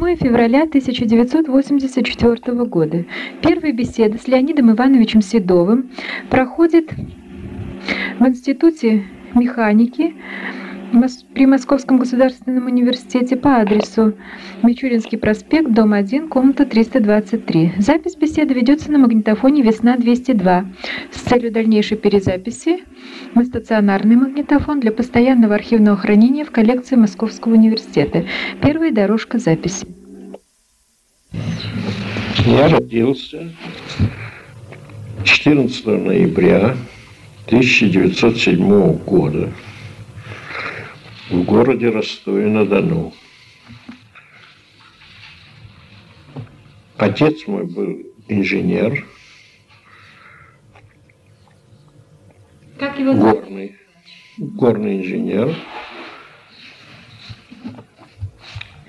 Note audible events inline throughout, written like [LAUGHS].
8 февраля 1984 года. Первая беседа с Леонидом Ивановичем Седовым проходит в Институте механики при Московском государственном университете по адресу Мичуринский проспект, дом 1, комната 323. Запись беседы ведется на магнитофоне «Весна-202» с целью дальнейшей перезаписи на стационарный магнитофон для постоянного архивного хранения в коллекции Московского университета. Первая дорожка записи. Я родился 14 ноября 1907 года в городе Ростове-на-Дону. Отец мой был инженер, как его горный, горный инженер.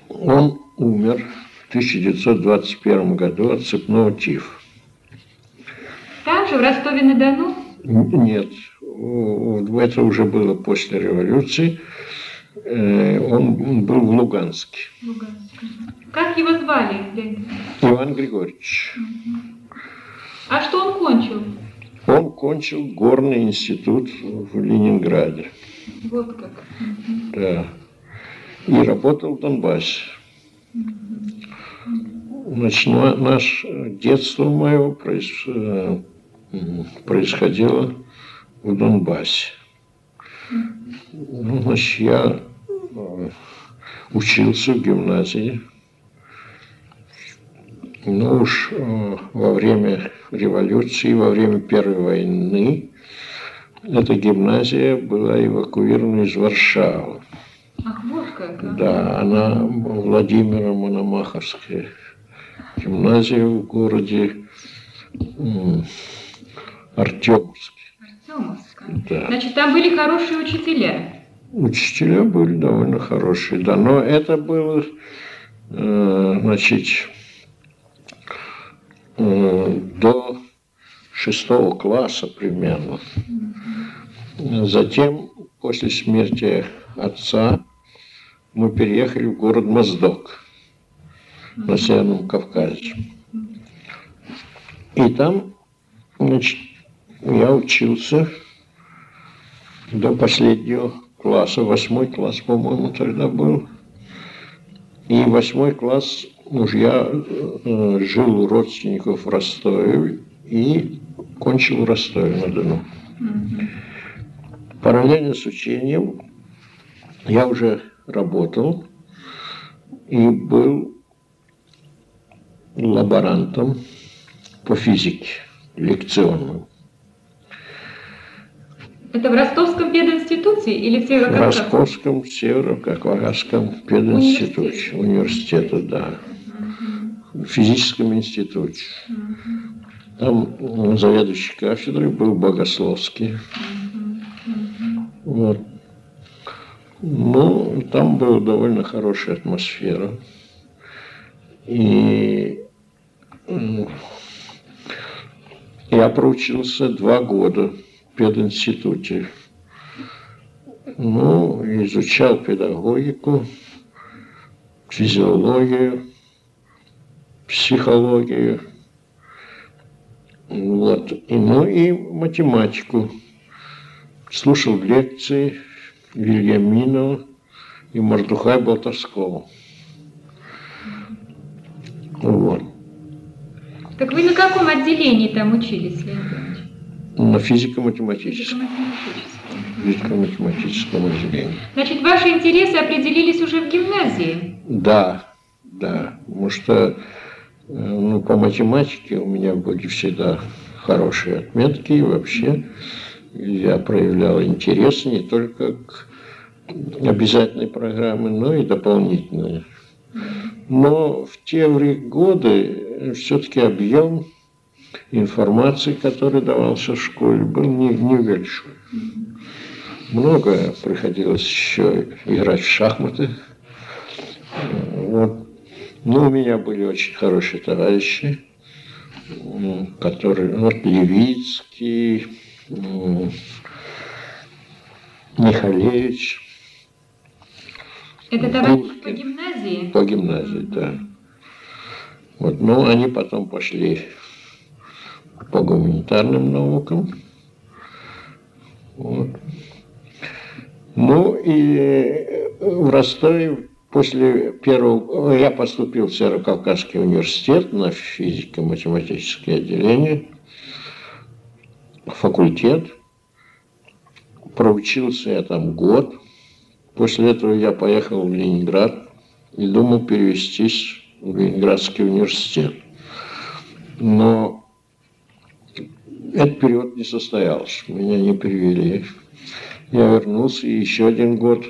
Он умер в 1921 году от цепного тифа. Там же, в Ростове-на-Дону? Нет, это уже было после революции. Э, он был в Луганске. Как его звали? Иван Григорьевич. А что он кончил? Он кончил горный институт в Ленинграде. Вот как. Да. И работал в Донбассе. Значит, наше детство мое э, происходило в Донбассе. Ну, значит, я учился в гимназии. Ну уж э, во время революции, во время Первой войны эта гимназия была эвакуирована из Варшавы. Ах, вот как. Да, она Владимира Мономаховская гимназия в городе Артемовске. Артемовска. Да. Значит, там были хорошие учителя. Учителя были довольно хорошие, да. Но это было, э, значит, э, до шестого класса примерно. Затем, после смерти отца, мы переехали в город Моздок на Северном Кавказе. И там, значит, я учился до последнего класса, восьмой класс, по-моему, тогда был. И восьмой класс уж я э, жил у родственников в Ростове и кончил в Ростове-на-Дону. Параллельно с учением я уже работал и был лаборантом по физике лекционным. Это в Ростовском пединституте или в Северо-Кавказском? В Ростовском, Северо-Кавказском пединституте, университета, да. В физическом институте. Там ну, заведующий кафедрой был Богословский. Вот. Ну, там была довольно хорошая атмосфера. И я проучился два года пединституте. Ну, изучал педагогику, физиологию, психологию, вот, и, ну и математику. Слушал лекции Вильяминова и Мордухай Болтовского. Вот. Так вы на каком отделении там учились, Леонид на физико-математическом. Физико-математическом отделении. Значит, ваши интересы определились уже в гимназии? Да, да. Потому что э, ну, по математике у меня были всегда хорошие отметки. И вообще я проявлял интерес не только к обязательной программе, но и дополнительные. Но в те годы все-таки объем информации, который давался в школе, был не, небольшой. Много приходилось еще играть в шахматы. Вот. Ну, у меня были очень хорошие товарищи, которые, вот, Левицкий, Михалевич, Это товарищи по гимназии? По гимназии, да. Вот, ну, они потом пошли по гуманитарным наукам. Вот. Ну и в Ростове после первого... Я поступил в Северо-Кавказский университет на физико-математическое отделение, факультет. Проучился я там год. После этого я поехал в Ленинград и думал перевестись в Ленинградский университет. Но этот период не состоялся, меня не перевели. Я вернулся и еще один год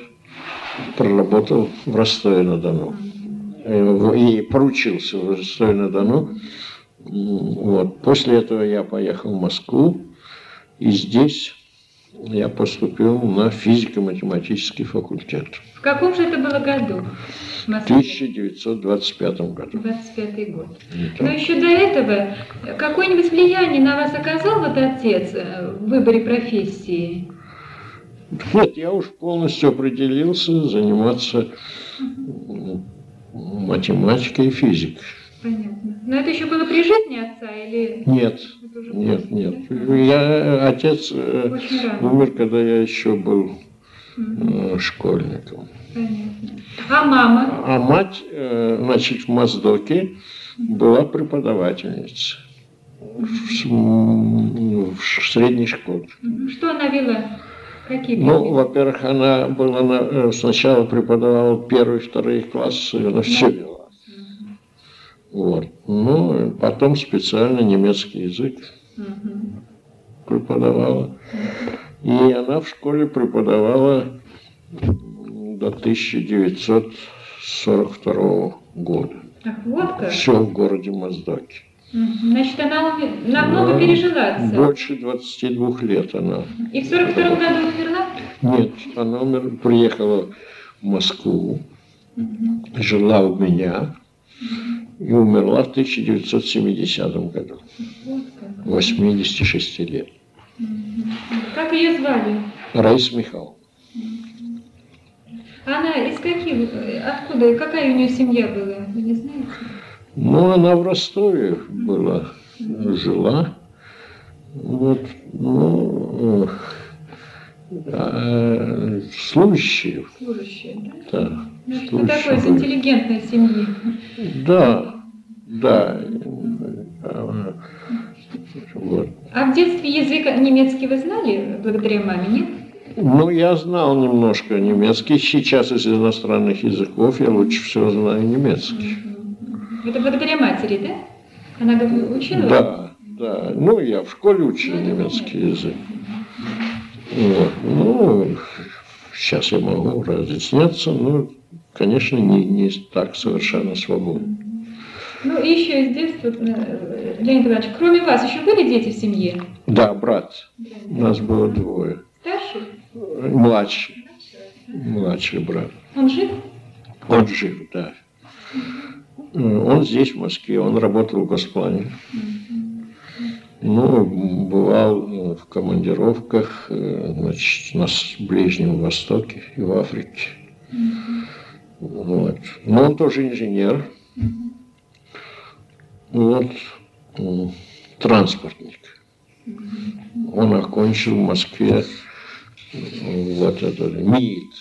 проработал в Ростове-на-Дону. Э, и поручился в Ростове-на-Дону. Вот. После этого я поехал в Москву, и здесь я поступил на физико-математический факультет. В каком же это было году? В 1925 году. 25 год. Но еще до этого какое-нибудь влияние на вас оказал вот отец э, в выборе профессии? Нет, я уж полностью определился заниматься математикой и физикой. Понятно. Но это еще было при жизни отца или? Нет, нет, нет. Я, отец э, умер, когда я еще был угу. школьником. Понятно. А мама? А мать, э, значит, в Моздоке была преподавательницей в, в средней школе. Что она вела? Какие ну, во-первых, она была на, сначала преподавала первый, второй класс, она все вела. Вот. Ну, потом специально немецкий язык преподавала. И она в школе преподавала до 1942 года. Ах, вот как? Все в городе Моздоке. Значит, она намного да, пережила отца. Больше 22 лет она. И в 42 году умерла? Нет, она умер, приехала в Москву, угу. жила у меня, и умерла в 1970 году. 86 лет. Как ее звали? Раиса Михайловна. Она из каких, откуда, какая у нее семья была, вы не знаете? Ну, она в Ростове была, жила. Вот, ну, а, служащие. Служащие, да? Да. Ну, что такое, из интеллигентной семьи. Да, да. Вот. А в детстве язык немецкий вы знали благодаря маме, нет? Ну, я знал немножко немецкий. Сейчас из иностранных языков я лучше всего знаю немецкий. Это благодаря матери, да? Она учила? Да, да. Ну, я в школе учил ну, немецкий язык. Вот. Ну, сейчас я могу разъясняться, но, конечно, не, не так совершенно свободно. Ну и еще из детства, э, Леонид Иванович, кроме вас еще были дети в семье? Да, брат. У нас было двое. Старший? Младший. Младший брат. Он жив? Он жив, да. Он здесь, в Москве, он работал в Госплане. Ну, бывал э, в командировках э, значит, на Ближнем Востоке и в Африке. Вот. Но он тоже инженер. Вот. Транспортник. Он окончил в Москве вот это МИИТ.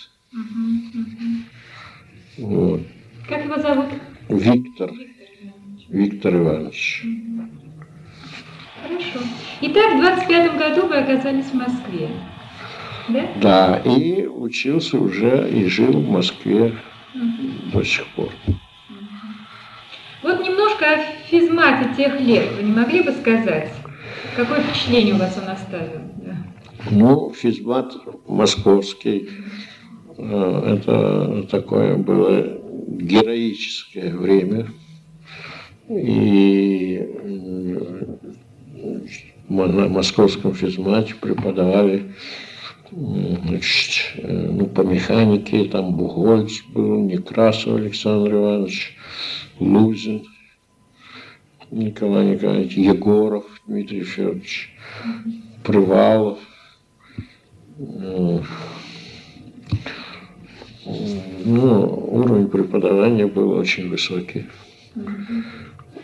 Вот. Как его зовут? Виктор. Виктор Иванович. Хорошо. Итак, в 25 году вы оказались в Москве. Да? Да, и учился уже и жил в Москве угу. до сих пор. Вот физмате тех лет вы не могли бы сказать? Какое впечатление у вас он оставил? Да. Ну, физмат московский, э, это такое было героическое время. И на московском физмате преподавали значит, э, ну, по механике, там Бугольц был, Некрасов Александр Иванович, Лузин Николай Николаевич, Егоров Дмитрий Федорович, Привалов, э, ну, уровень преподавания был очень высокий.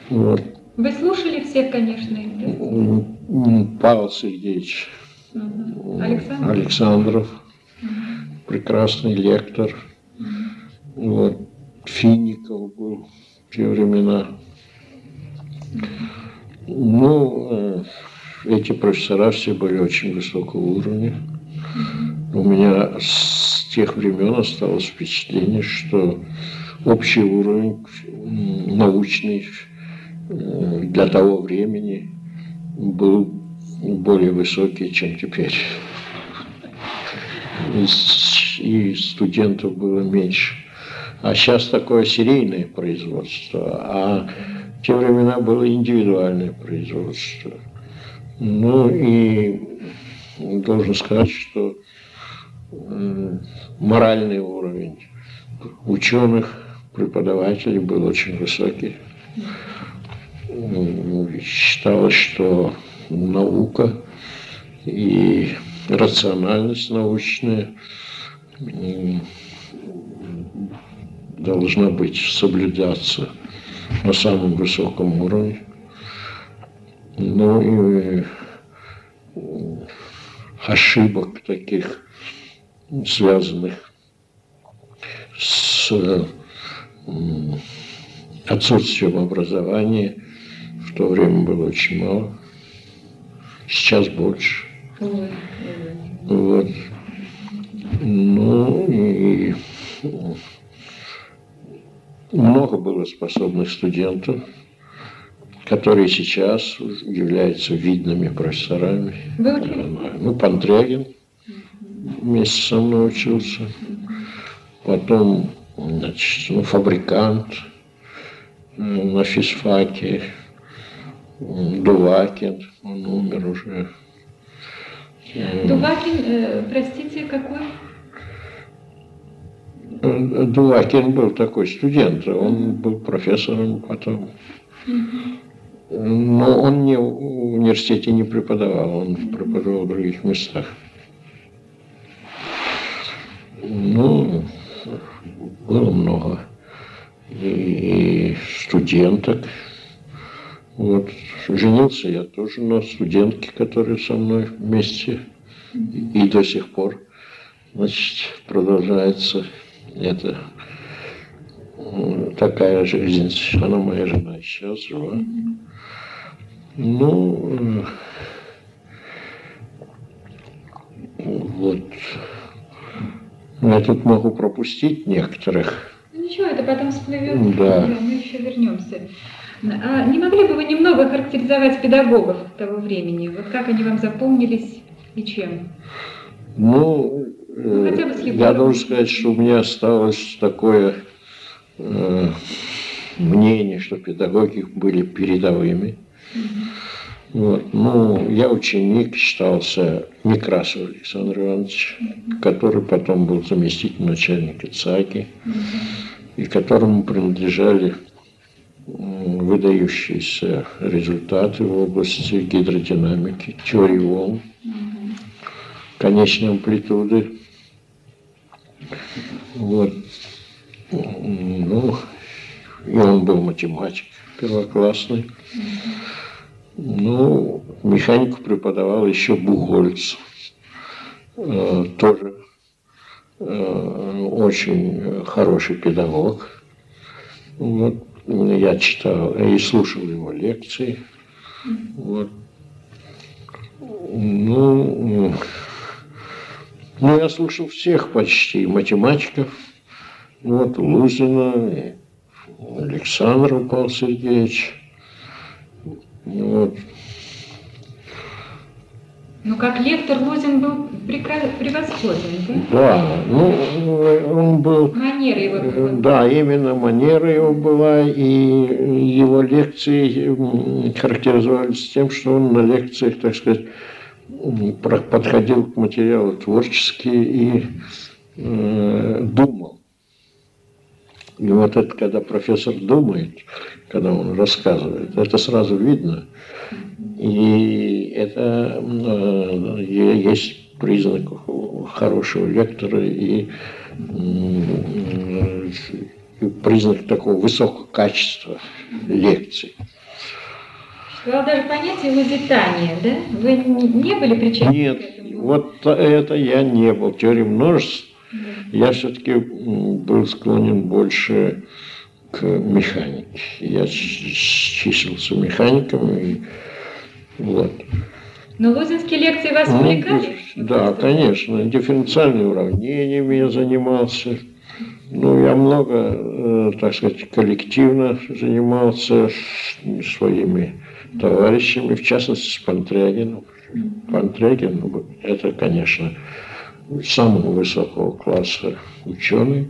Вот. Вы слушали всех, конечно? Павел Сергеевич угу. Александров, Александров угу. прекрасный лектор. Вот. Фиников был в те времена. Ну, э, эти профессора все были очень высокого уровня. У меня с тех времен осталось впечатление, что общий уровень научный э, для того времени был более высокий, чем теперь. И, студентов было меньше. А сейчас такое серийное производство, а в те времена было индивидуальное производство. Ну и должен сказать, что моральный уровень ученых, преподавателей был очень высокий. Считалось, что наука и рациональность научная должна быть соблюдаться на самом высоком уровне. Ну и ошибок таких, связанных с отсутствием образования, в то время было очень мало. Сейчас больше. Вот. Ну и много было способных студентов которые сейчас являются видными профессорами. Вы учили? Ну, Пантрягин вместе со мной учился. Потом, значит, ну, фабрикант э, на физфаке, Дувакин, он умер уже. Э, Дувакин, э, простите, какой? Дувакин был такой студент, он был профессором потом. Но он не в университете не преподавал, он преподавал в других местах. Ну, было много и студенток. Вот. Женился я тоже на студентке, которая со мной вместе и до сих пор значит, продолжается это такая жизнь. Она моя жена сейчас жива. Ну, вот. Я тут могу пропустить некоторых. Ну, ничего, это потом всплывет. Да. да. Мы еще вернемся. А не могли бы вы немного характеризовать педагогов того времени? Вот как они вам запомнились и чем? Ну, ну я должен сказать, что у меня осталось такое э, мнение, что педагоги были передовыми. Вот. Ну, я ученик считался Некрасов Александр Иванович, который потом был заместитель начальника ЦАКИ, и которому принадлежали выдающиеся результаты в области гидродинамики, теории волн, конечной амплитуды. Вот. Ну, и он был математик первоклассный. Ну, механику преподавал еще Бугольц, э, тоже э, очень хороший педагог. Вот, я читал и слушал его лекции. Вот. Ну, ну, я слушал всех почти, математиков, вот, Лузина, Александров Павел Сергеевич, вот. Ну, как лектор Лозин был превосходен, да? Да, ну, он был... Манера его была. Да, именно манера его была, и его лекции характеризовались тем, что он на лекциях, так сказать, подходил к материалу творчески и э, думал. И вот это, когда профессор думает, когда он рассказывает, это сразу видно. И это э, есть признак хорошего лектора и признак такого высокого качества лекций. Сказал даже понятие вызытания, да? Вы не были причастны Нет, вот это я не был. Теория множеств я все-таки был склонен больше к механике. Я числился механиком и вот. Но лузинские лекции вас ну, увлекали? Да, конечно. Дифференциальными уравнениями я занимался. Ну, я много, э, так сказать, коллективно занимался своими товарищами, в частности, с Пантрягином. Пантрягин, ну, это, конечно, самого высокого класса ученый.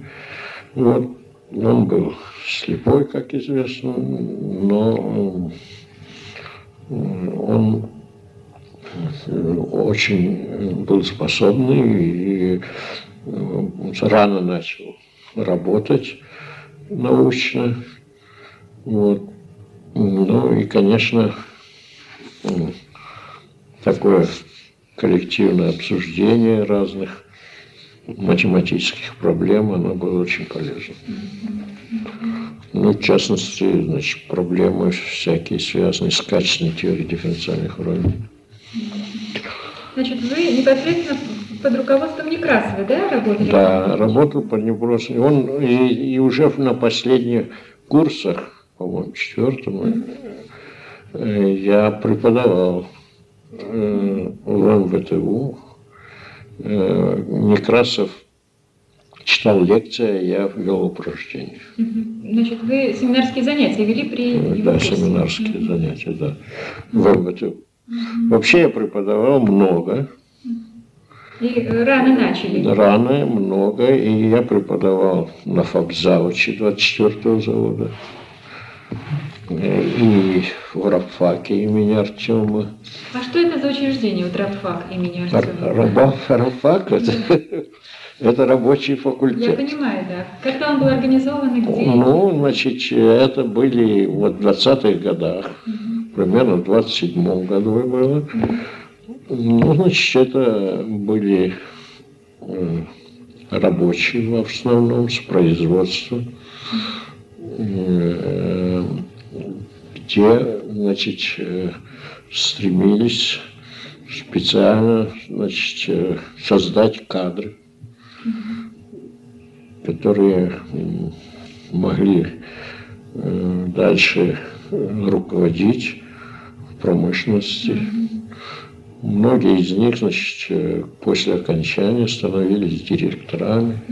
Вот. Он был слепой, как известно, но он очень был способный и рано начал работать научно. Вот. Ну и, конечно, такое коллективное обсуждение разных математических проблем, оно было очень полезно. Ну, в частности, значит, проблемы всякие, связанные с качественной теорией дифференциальных уравнений. Значит, вы непосредственно под руководством Некрасова, да, работали? Да, работал под Некрасовым. Он и, и уже на последних курсах, по-моему, четвертом, э, я преподавал э, в МВТУ. Э, Некрасов читал лекции, а я вел упражнения. Значит, вы семинарские занятия вели при Да, семинарские занятия, да, в МВТУ. Вообще я преподавал много. И рано начали? Рано, много. И я преподавал на фабзавуче 24-го завода. И в рабфаке имени Артема. А что это за учреждение, вот рабфак имени Артема? Рабфак это, [LAUGHS] это рабочий факультет. Я понимаю, да. Когда он был организован и где? Ну, значит, это были вот в 20-х годах. Угу примерно в 27 году было. Ну, значит, это были э, рабочие в основном с производства, э, где, значит, э, стремились специально, значит, создать кадры, которые могли дальше руководить промышленности. Многие из них, значит, после окончания становились директорами.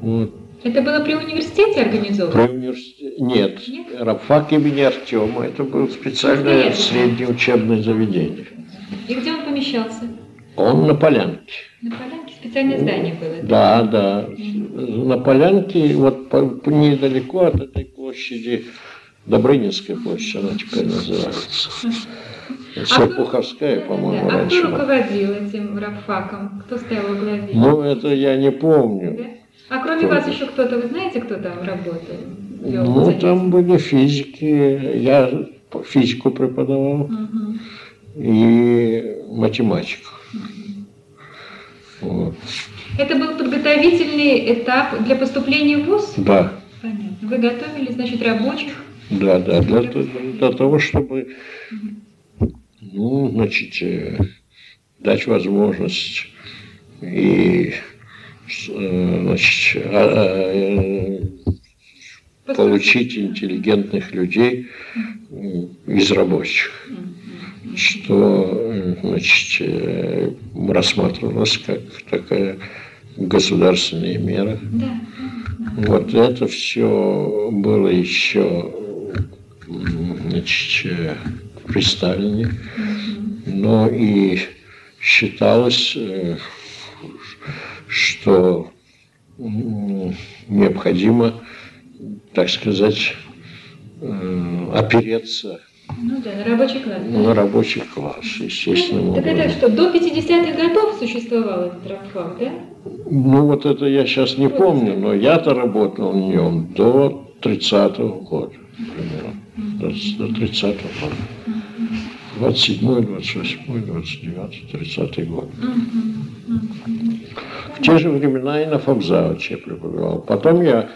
Вот. Это было при университете организовано? При университете? Нет. Нет? Рабфак имени Артема. Это было специальное среднее учебное заведение. И где он помещался? Он на Полянке. На Полянке специальное здание было? Да, да. Mm-hmm. На Полянке, вот недалеко от этой площади, Добрынинская площадь, она теперь называется. Серпуховская, по-моему, да. раньше. А кто руководил этим рабфаком? Кто стоял во главе? Ну, это я не помню. Да? А кроме кто вас еще кто-то, вы знаете, кто там работал? Ну, занятия? там были физики. Я физику преподавал угу. и математику. Угу. Вот. Это был подготовительный этап для поступления в ВУЗ? Да. Понятно. Вы готовили, значит, рабочих да, да, для, для того, чтобы, ну, значит, э, дать возможность и, значит, а, э, получить интеллигентных людей из рабочих, что, значит, рассматривалось как такая государственная мера. Вот это все было еще значит, при Сталине, но и считалось, э, что необходимо, так сказать, э, опереться ну да, на рабочий класс. Да? На рабочий класс, естественно. Ну, так это что, до 50-х годов существовал этот рабфак, да? Ну вот это я сейчас не помню, но я-то работал в нем до 30-го года примерно до 30-го года. 27 28 29 30 год. В те же времена и на фабзавуче я преподавал. Потом я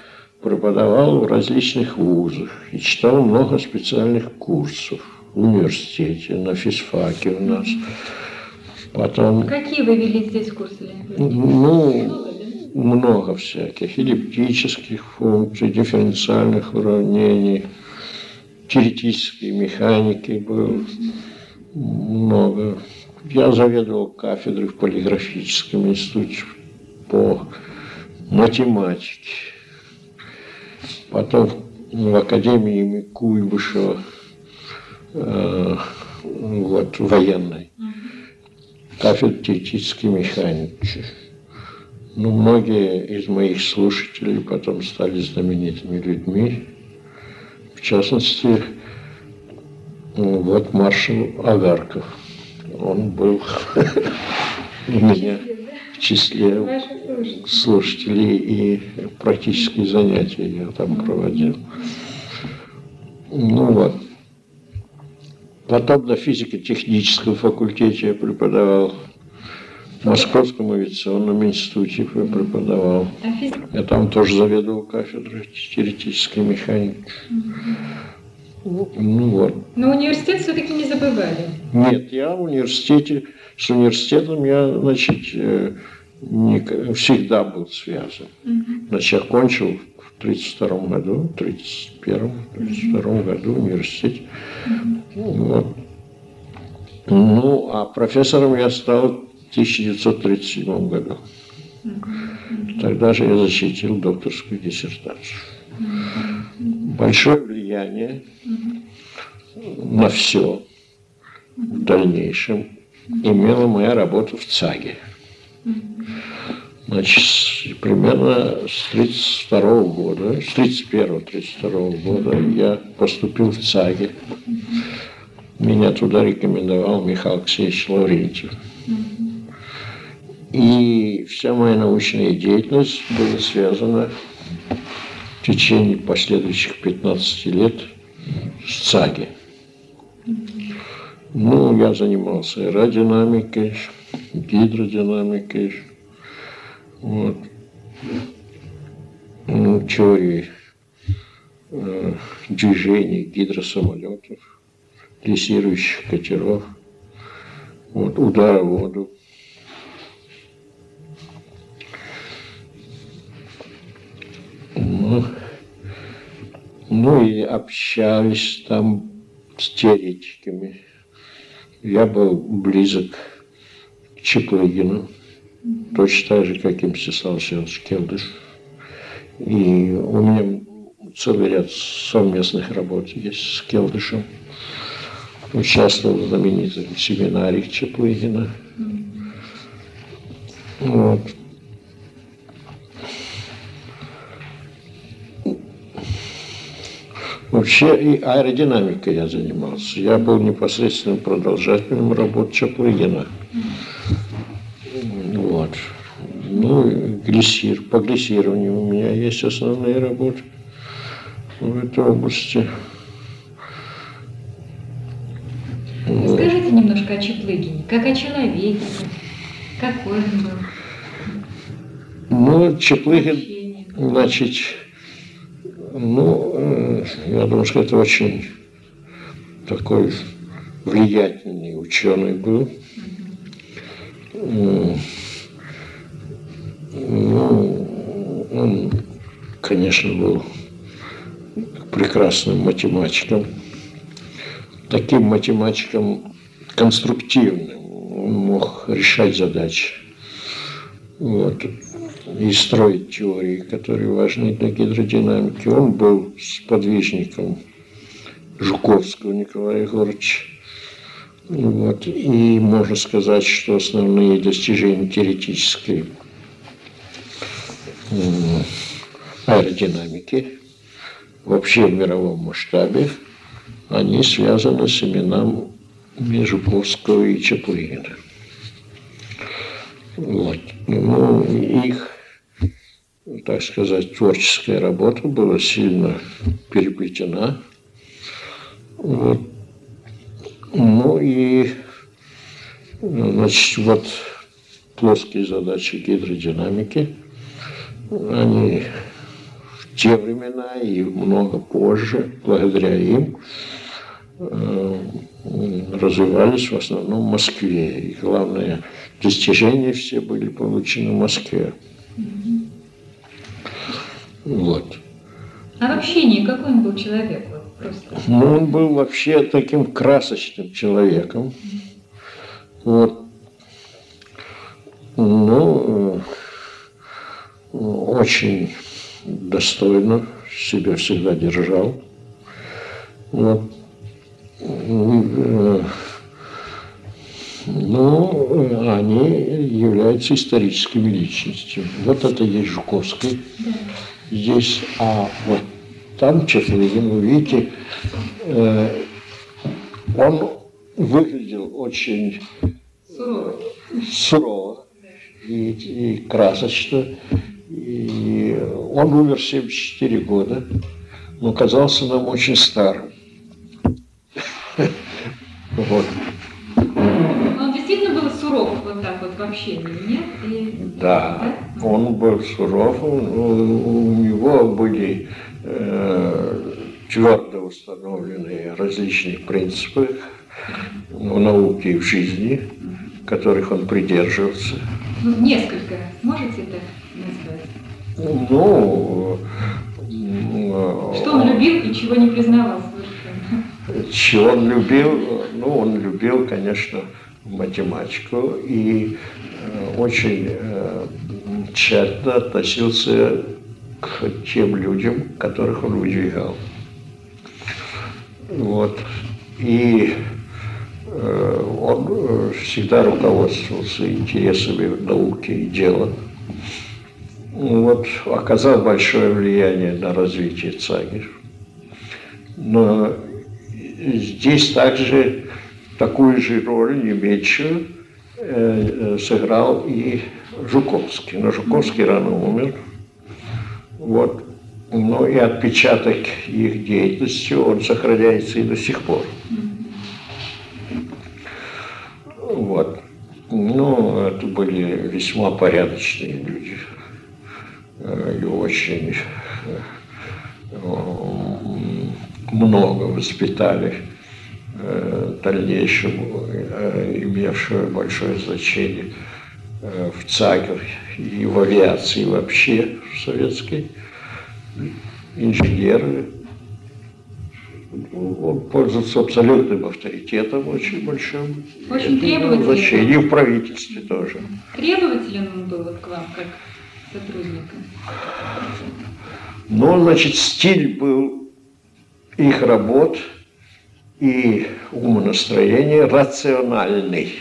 преподавал в различных вузах и читал много специальных курсов в университете, на физфаке у нас. Потом... Какие вы вели здесь курсы? Ну, много всяких, эллиптических функций, дифференциальных уравнений, теоретической механики было много. Я заведовал кафедрой в полиграфическом институте по математике. Потом в Академии имени Куйбышева, э, вот, военной, кафедра теоретической механики. Ну, многие из моих слушателей потом стали знаменитыми людьми. В частности, вот маршал Агарков. Он был [LAUGHS] у меня в числе слушателей и практические занятия я там проводил. Ну вот. Потом на физико-техническом факультете я преподавал в Московском авиационном институте преподавал. Я там тоже заведовал кафедрой теоретической механики. Ну вот. Но университет все-таки не забывали. Нет, я в университете, с университетом я, значит, э, не, всегда был связан. Значит, я кончил в 32 году, 31 32 угу. году в университете. Угу. Вот. Ну, а профессором я стал 1937 году. Тогда же я защитил докторскую диссертацию. Большое влияние на все в дальнейшем имела моя работа в ЦАГе. Значит, примерно с 32 года, с 31-32 года я поступил в ЦАГе. Меня туда рекомендовал Михаил Алексеевич Лаврентьев. И вся моя научная деятельность была связана в течение последующих 15 лет с ЦАГи. Ну, я занимался аэродинамикой, гидродинамикой, вот, ну, теорией э, движений гидросамолетов, лессирующих катеров, вот, удара в воду. Ну, ну и общались там с теоретиками. Я был близок к Чеплыгину, точно так же, как и Мстислав Александрович Келдыш. И у меня целый ряд совместных работ есть с Келдышем. Участвовал в знаменитом семинаре Чеплыгина. Вот. Вообще и аэродинамикой я занимался. Я был непосредственным продолжателем работ Чаплыгина. Вот. Ну, глиссир. По глиссированию у меня есть основные работы в этой области. Скажите немножко о Чаплыгине, как о человеке, какой он был? Ну, Чаплыгин, значит, ну, э, я думаю, что это очень такой влиятельный ученый был. Ну, он, конечно, был прекрасным математиком, таким математиком конструктивным. Он мог решать задачи. Вот и строить теории, которые важны для гидродинамики. Он был сподвижником Жуковского Николая Егоровича. Вот. И можно сказать, что основные достижения теоретической аэродинамики вообще в мировом масштабе, они связаны с именами Жуковского и Чаплыгина. Вот. Ну, их так сказать, творческая работа была сильно переплетена. Вот. Ну и, значит, вот плоские задачи гидродинамики. Они в те времена и много позже, благодаря им, э, развивались в основном в Москве. И главное, достижения все были получены в Москве. Вот. А в общении какой он был человек? Вот, просто? Ну, он был вообще таким красочным человеком. Вот. Ну, э, очень достойно себя всегда держал. Вот. Э, ну, они являются историческими личностями. Вот это есть Жуковский. Здесь, а вот там Чехлыгин, вы видите, э, он выглядел очень сурово, сурово и, и красочно. И он умер в 74 года, но казался нам очень старым. [LAUGHS] Вот. Он суров вот так вот в общении, нет? И... Да, да, он был суров, у него были э, твердо установленные различные принципы в науке и в жизни, которых он придерживался. Ну, несколько, можете это назвать? Ну, что он любил и чего не признавал Чего он любил? Ну, он любил, конечно, математику и э, очень э, тщательно относился к тем людям, которых он выдвигал. Вот. И Э, он всегда руководствовался интересами науки и дела. Вот, оказал большое влияние на развитие ЦАГИ. Но здесь также такую же роль, не меньшую, э, сыграл и Жуковский. Но Жуковский рано умер. Вот. Но и отпечаток их деятельности, он сохраняется и до сих пор. Вот. Ну, это были весьма порядочные люди. Э, и очень э, много воспитали э, дальнейшему, имевшего большое значение в ЦАГе и в авиации вообще в советской. Инженеры, он пользуется абсолютным авторитетом очень большим. Очень требовательным. Значение в правительстве тоже. Требователен он был к вам как сотрудника? Ну, значит, стиль был их работ и умонастроение рациональный.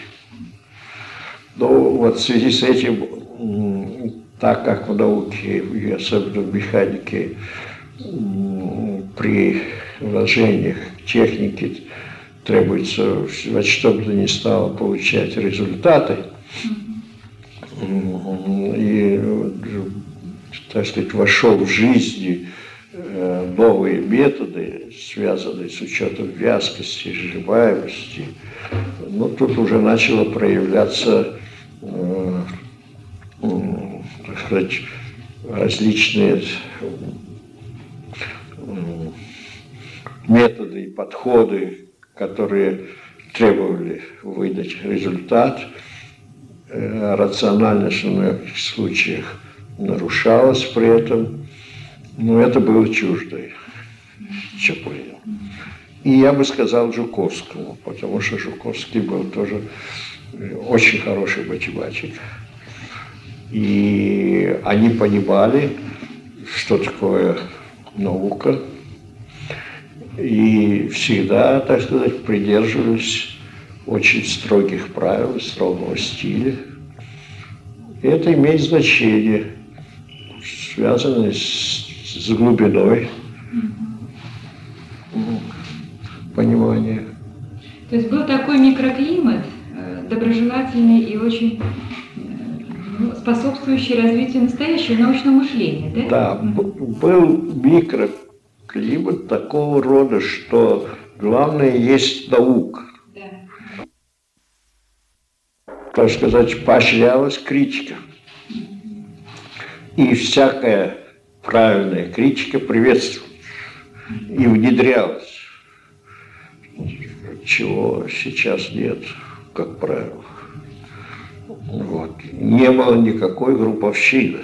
Но вот в связи с этим, так как в науке, и особенно в механике, при вложениях техники требуется во что бы то ни стало получать результаты. И, так сказать, вошел в жизнь новые методы, связанные с учетом вязкости, сживаемости. Но тут уже начало проявляться э, так сказать, различные методы и подходы, которые требовали выдать результат. Э, рациональность в многих случаях нарушалась при этом, но это было чуждо Чаплину. И я бы сказал Жуковскому, потому что Жуковский был тоже очень хороший математик. И они понимали, что такое наука, и всегда, так сказать, придерживались очень строгих правил, строгого стиля. И это имеет значение, связанное с, с глубиной понимания. То есть был такой микроклимат, э, доброжелательный и очень э, ну, способствующий развитию настоящего научного мышления, да? Да, был микроклимат климат такого рода, что главное есть наука. так сказать, поощрялась критика. И всякая правильная критика приветствовалась и внедрялась, чего сейчас нет, как правило. Вот. Не было никакой групповщины.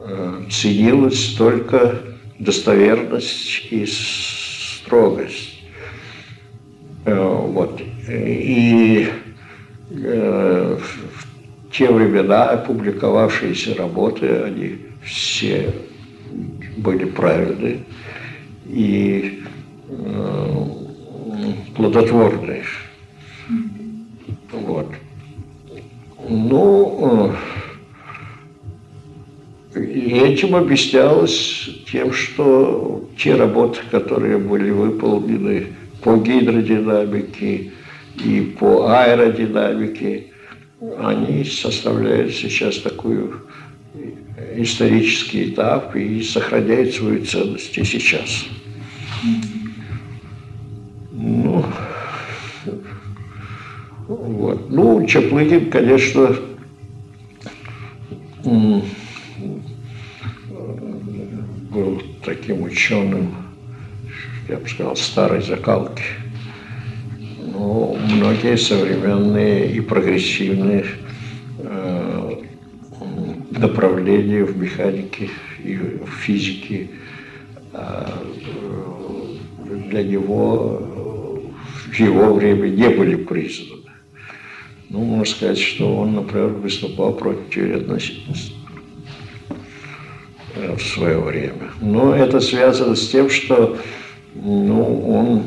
Э, ценилась только достоверность и строгость. Э, вот. И э, те времена опубликовавшиеся работы, они все были правильные и плодотворные. Вот. Ну, и этим объяснялось тем, что те работы, которые были выполнены по гидродинамике и по аэродинамике, они составляют сейчас такой исторический этап и сохраняют свою ценность и сейчас. Ну, вот. Ну, Чаплыгин, конечно, был таким ученым, я бы сказал, старой закалки. Но многие современные и прогрессивные э, направления в механике и в физике э, для него в его время не были признаны. Ну, можно сказать, что он, например, выступал против теории относительности э, в свое время. Но это связано с тем, что ну, он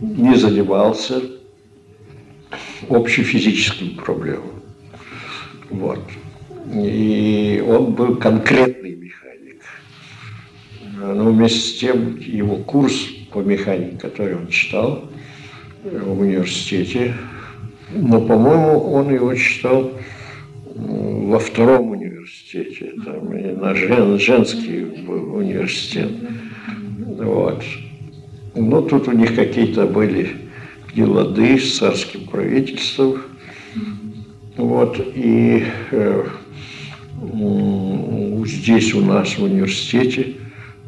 не занимался общефизическими проблемами. Вот. И он был конкретный механик. Но вместе с тем его курс по механике, который он читал в университете, но, по-моему, он его читал во втором университете, там, и на жен, женский был университет. Вот. Но тут у них какие-то были нелады с царским правительством. Вот, и э, здесь у нас в университете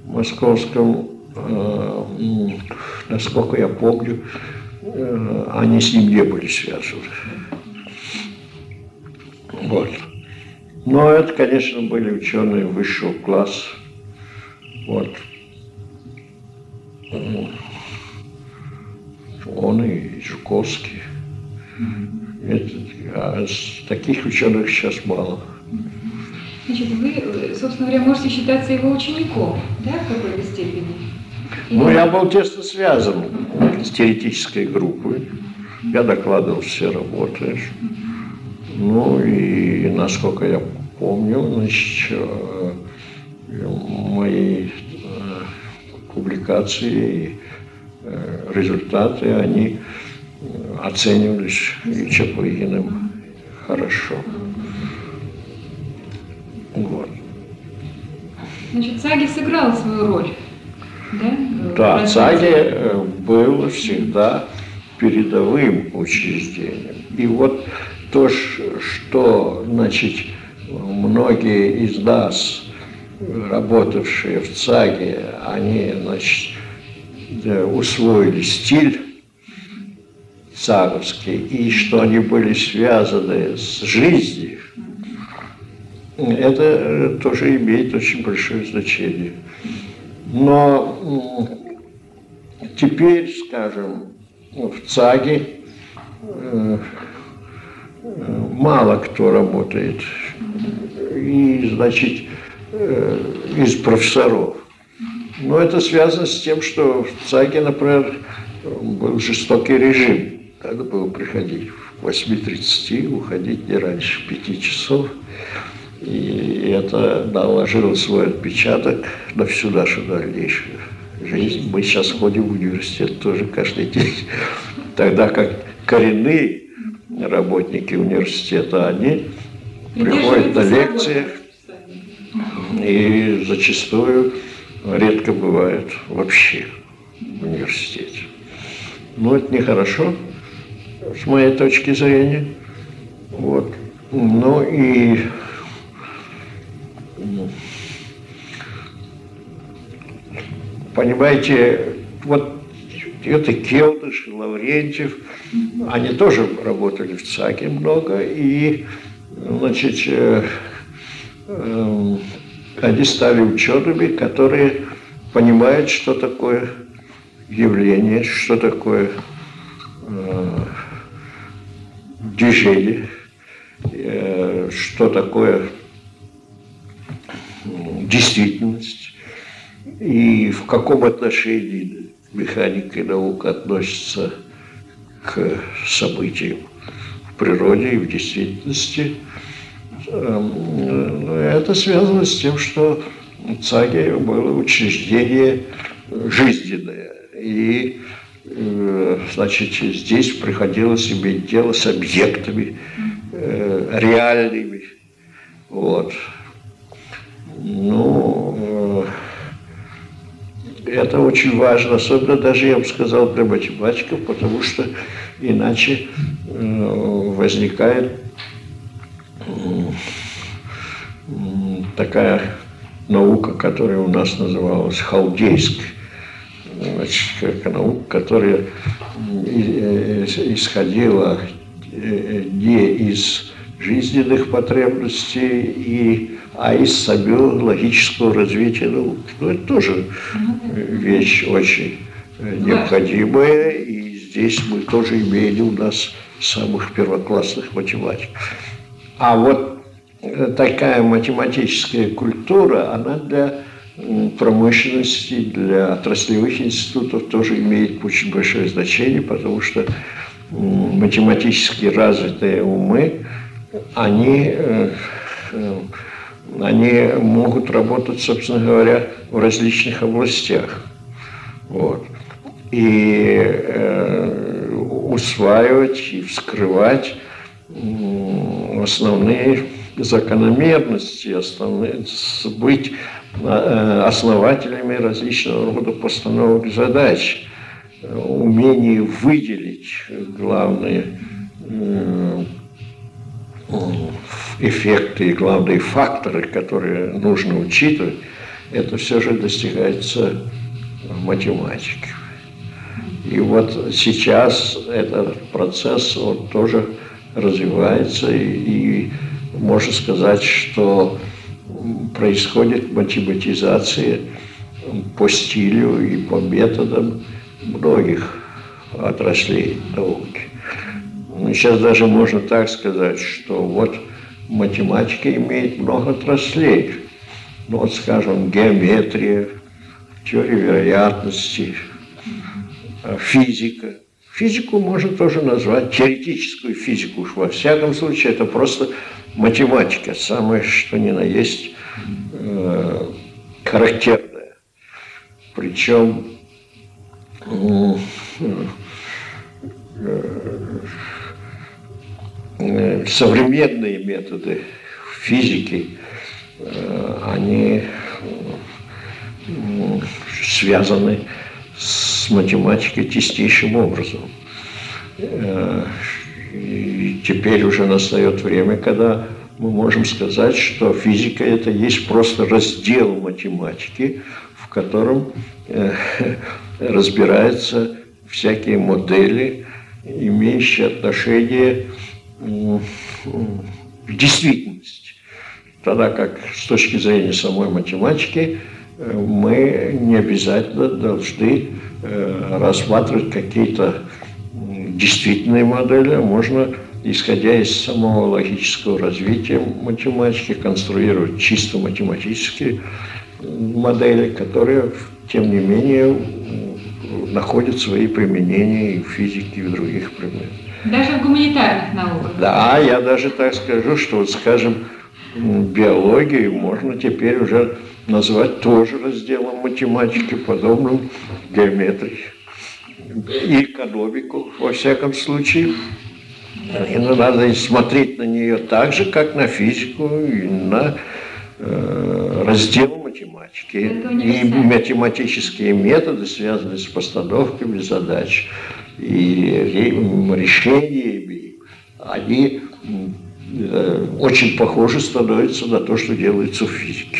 московском, э, насколько я помню, Э, они с ним не были связаны. Вот. Но это, конечно, были ученые высшего класса. Вот. Он и Жуковский. Это, а таких ученых сейчас мало. Значит, вы, собственно говоря, можете считаться его учеником, да, в какой-то степени? Ну, я был тесно связан с теоретической группой. Я докладывал все работы. Ну и, насколько я помню, значит, э, мои э, публикации, результаты, они оценивались и Чаплыгиным хорошо. Вот. Значит, Цаги сыграл свою роль да? Да, ЦАГИ э, был всегда передовым учреждением. И вот то, что, значит, многие из нас, работавшие в ЦАГе, они, значит, усвоили стиль цаговский, и что они были связаны с жизнью, это тоже имеет очень большое значение. Но теперь, скажем, в ЦАГе э, мало кто работает. И, значит, э, из профессоров. Но это связано с тем, что в ЦАГе, например, был жестокий режим. Надо было приходить в 8.30, уходить не раньше 5 часов. И это наложило свой отпечаток на всю нашу дальнейшую жизнь. Мы сейчас ходим в университет тоже каждый день. Тогда как коренные работники университета, они приходят на лекции и зачастую редко бывают вообще в университете. Но это нехорошо, с моей точки зрения. Вот. Ну и понимаете, вот это Келдыш, Лаврентьев, они тоже работали в ЦАКе много, и, значит, э, э, они стали учеными, которые понимают, что такое явление, что такое э, движение, э, что такое действительность и в каком отношении механика и наука относятся к событиям в природе и в действительности. Эм, это связано с тем, что ЦАГИ было учреждение жизненное. И э, значит, здесь приходилось иметь дело с объектами э, реальными. Вот. Ну, э, это очень важно, особенно даже, я бы сказал, для математиков, потому что иначе возникает такая наука, которая у нас называлась халдейской. Значит, наука, которая исходила не из жизненных потребностей, и, а из самого логического развития науки. Ну, это тоже вещь очень необходимая, и здесь мы тоже имели у нас самых первоклассных математиков. А вот такая математическая культура, она для промышленности, для отраслевых институтов тоже имеет очень большое значение, потому что математически развитые умы, они, э, э, они могут работать, собственно говоря, в различных областях. Вот. И э, усваивать и вскрывать основные закономерности, основные, быть э, основателями различного рода постановок задач, умение выделить главные э, эффекты и главные факторы, которые нужно учитывать, это все же достигается математикой. И вот сейчас этот процесс он тоже развивается и, и можно сказать, что происходит математизация по стилю и по методам многих отраслей науки. Ну, сейчас даже можно так сказать, что вот математика имеет много отраслей. Ну, вот, скажем, геометрия, теория вероятности, физика. Физику можно тоже назвать теоретическую физику. Уж во всяком случае, это просто математика, самое что ни на есть э, характерная. Причем э, э, современные методы физики, э, они связаны с математикой чистейшим образом. Э, и теперь уже настает время, когда мы можем сказать, что физика это есть просто раздел математики, в котором э, [LAUGHS] разбираются всякие модели, имеющие отношение к действительности. Тогда как с точки зрения самой математики мы не обязательно должны э, рассматривать какие-то действительные модели, можно, исходя из самого логического развития математики, конструировать чисто математические модели, которые, тем не менее, находят свои применения и в физике, и в других предметах. Даже в гуманитарных науках? Да, я даже так скажу, что, вот, скажем, биологию можно теперь уже назвать тоже разделом математики, подобным геометрии и экономику, во всяком случае. И надо смотреть на нее так же, как на физику и на э, раздел математики. И математические методы, связанные с постановками задач и решениями, они э, очень похожи становятся на то, что делается в физике.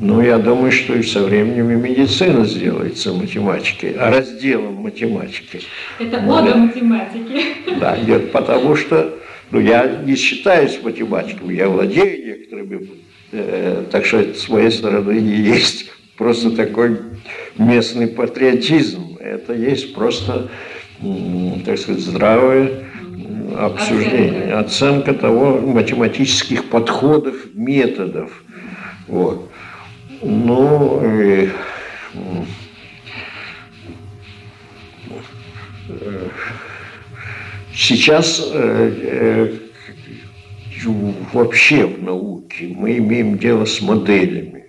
Ну, я думаю, что и со временем и медицина сделается математикой, а разделом математики. Это мода математики. Да, нет, потому что ну, я не считаюсь математиком, я владею некоторыми, э, так что это с моей стороны не есть просто такой местный патриотизм. Это есть просто, так сказать, здравое обсуждение, оценка того математических подходов, методов. Вот. Ну, и, сейчас э, э, вообще в науке мы имеем дело с моделями.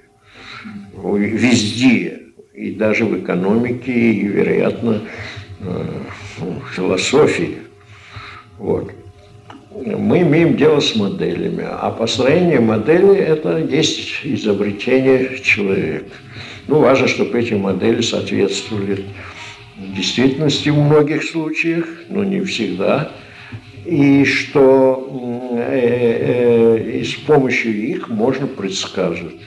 Везде, и даже в экономике, и, вероятно, э, в философии. Вот мы имеем дело с моделями, а построение модели – это есть изобретение человека. Ну, важно, чтобы эти модели соответствовали действительности в многих случаях, но не всегда, и что э, э, и с помощью их можно предсказывать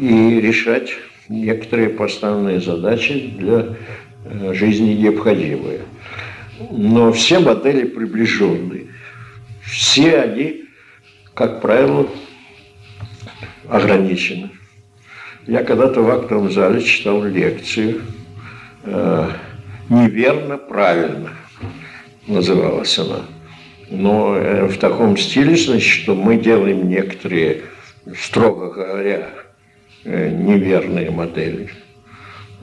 и решать некоторые поставленные задачи для э, жизни необходимые. Но все модели приближенные все они, как правило, ограничены. Я когда-то в актовом зале читал лекцию э, «Неверно, правильно» называлась она. Но э, в таком стиле, значит, что мы делаем некоторые, строго говоря, э, неверные модели.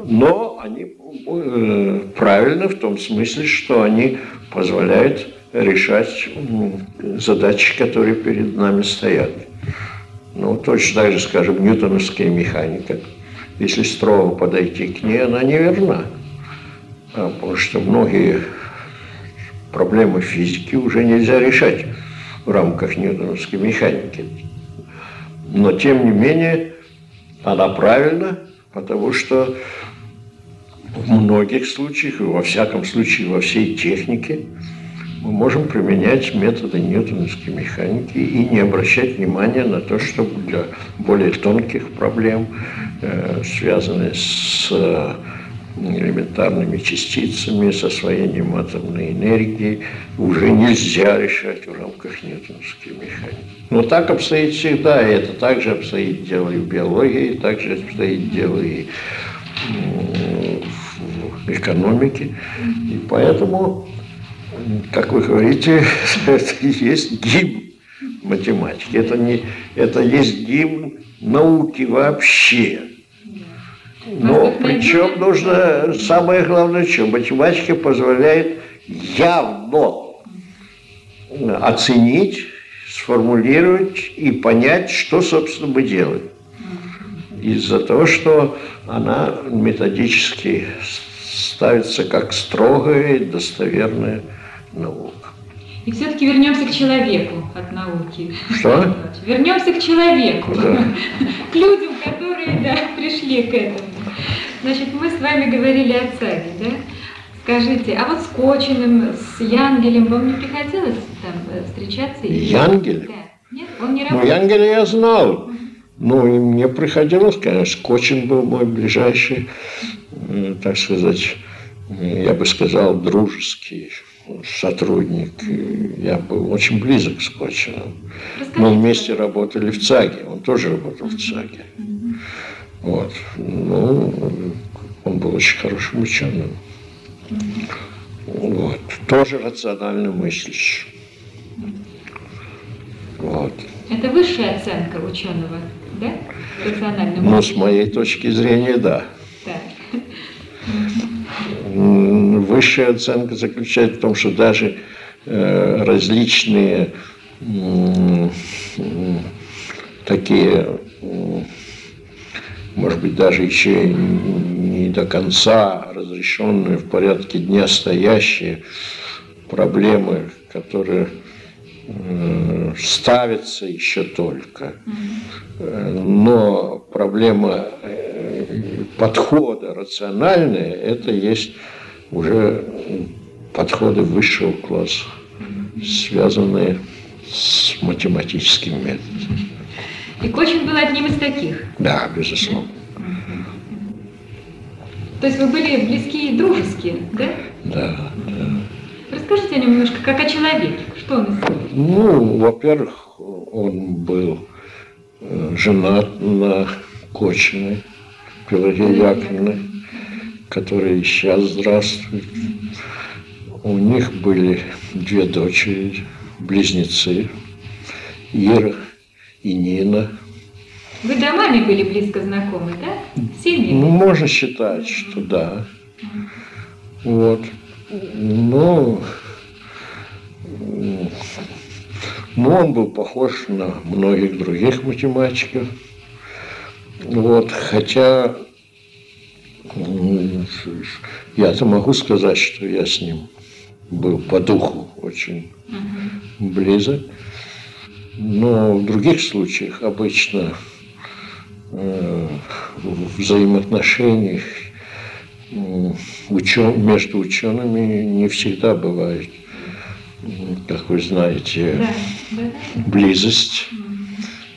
Но они э, правильны в том смысле, что они позволяют решать задачи, которые перед нами стоят. Ну, точно так же, скажем, ньютоновская механика. Если строго подойти к ней, она неверна. А, потому что многие проблемы физики уже нельзя решать в рамках ньютоновской механики. Но, тем не менее, она правильна, потому что в многих случаях, и во всяком случае во всей технике, мы можем применять методы ньютоновской механики и не обращать внимания на то, что для более тонких проблем, э, связанных с э, элементарными частицами, с освоением атомной энергии, уже нельзя решать в рамках ньютоновской механики. Но так обстоит всегда, и это также обстоит дело и в биологии, и также обстоит дело и в экономике. И поэтому как вы говорите, это [LAUGHS] есть гимн математики. Это, не, это есть гимн науки вообще. Но причем нужно, самое главное, что математика позволяет явно оценить, сформулировать и понять, что, собственно, мы делаем. Из-за того, что она методически ставится как строгая и достоверная наук. И все-таки вернемся к человеку от науки. Что? Вернемся к человеку, да. к людям, которые да, пришли к этому. Значит, мы с вами говорили о царе, да? Скажите, а вот с Кочиным, с Янгелем вам не приходилось там э, встречаться? Янгель? Да. Нет, он не работал? Ну, Янгеля я знал. Ну, и мне приходилось, конечно, Кочин был мой ближайший, э, так сказать, я бы сказал, дружеский сотрудник. Я был очень близок с Кочиным. Мы вместе работали в ЦАГе. Он тоже работал в ЦАГе. Вот. Ну, он был очень хорошим ученым. Вот. Тоже рационально мыслящий. Вот. Это высшая оценка ученого, да? Рационально Ну, с моей точки зрения, да. Так высшая оценка заключается в том, что даже э, различные такие, может быть, даже еще не до конца разрешенные в порядке дня стоящие проблемы, которые э, ставятся еще только. Но проблема э, подхода рациональная – это есть уже подходы высшего класса. связанные с математическим методом. И Кочин был одним из таких? Да, безусловно. То есть вы были близкие и дружеские, да? Да, да. Расскажите о нем немножко, как о человеке. Что он? Ну, во-первых, он был э, женат на Кочиной, Пелагеи Яковлевны, которая сейчас здравствует. У них были две дочери, близнецы, Ира и Нина. Вы домами были близко знакомы, да? Семьи? Ну, можно считать, что да. Вот. Но, но он был похож на многих других математиков. Вот, хотя я-то могу сказать, что я с ним был по духу очень близок. Но в других случаях обычно э, в взаимоотношениях учен, между учеными не всегда бывает, как вы знаете, близость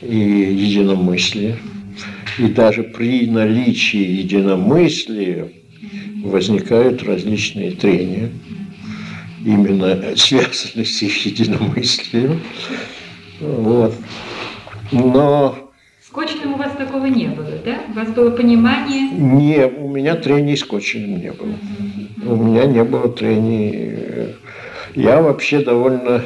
и единомыслие. И даже при наличии единомыслия возникают различные трения, именно связанные с их единомыслием. Вот. Но Скотчем у вас такого не было, да? У вас было понимание? Не, у меня трений скотчем не было. У меня не было трений. Я вообще довольно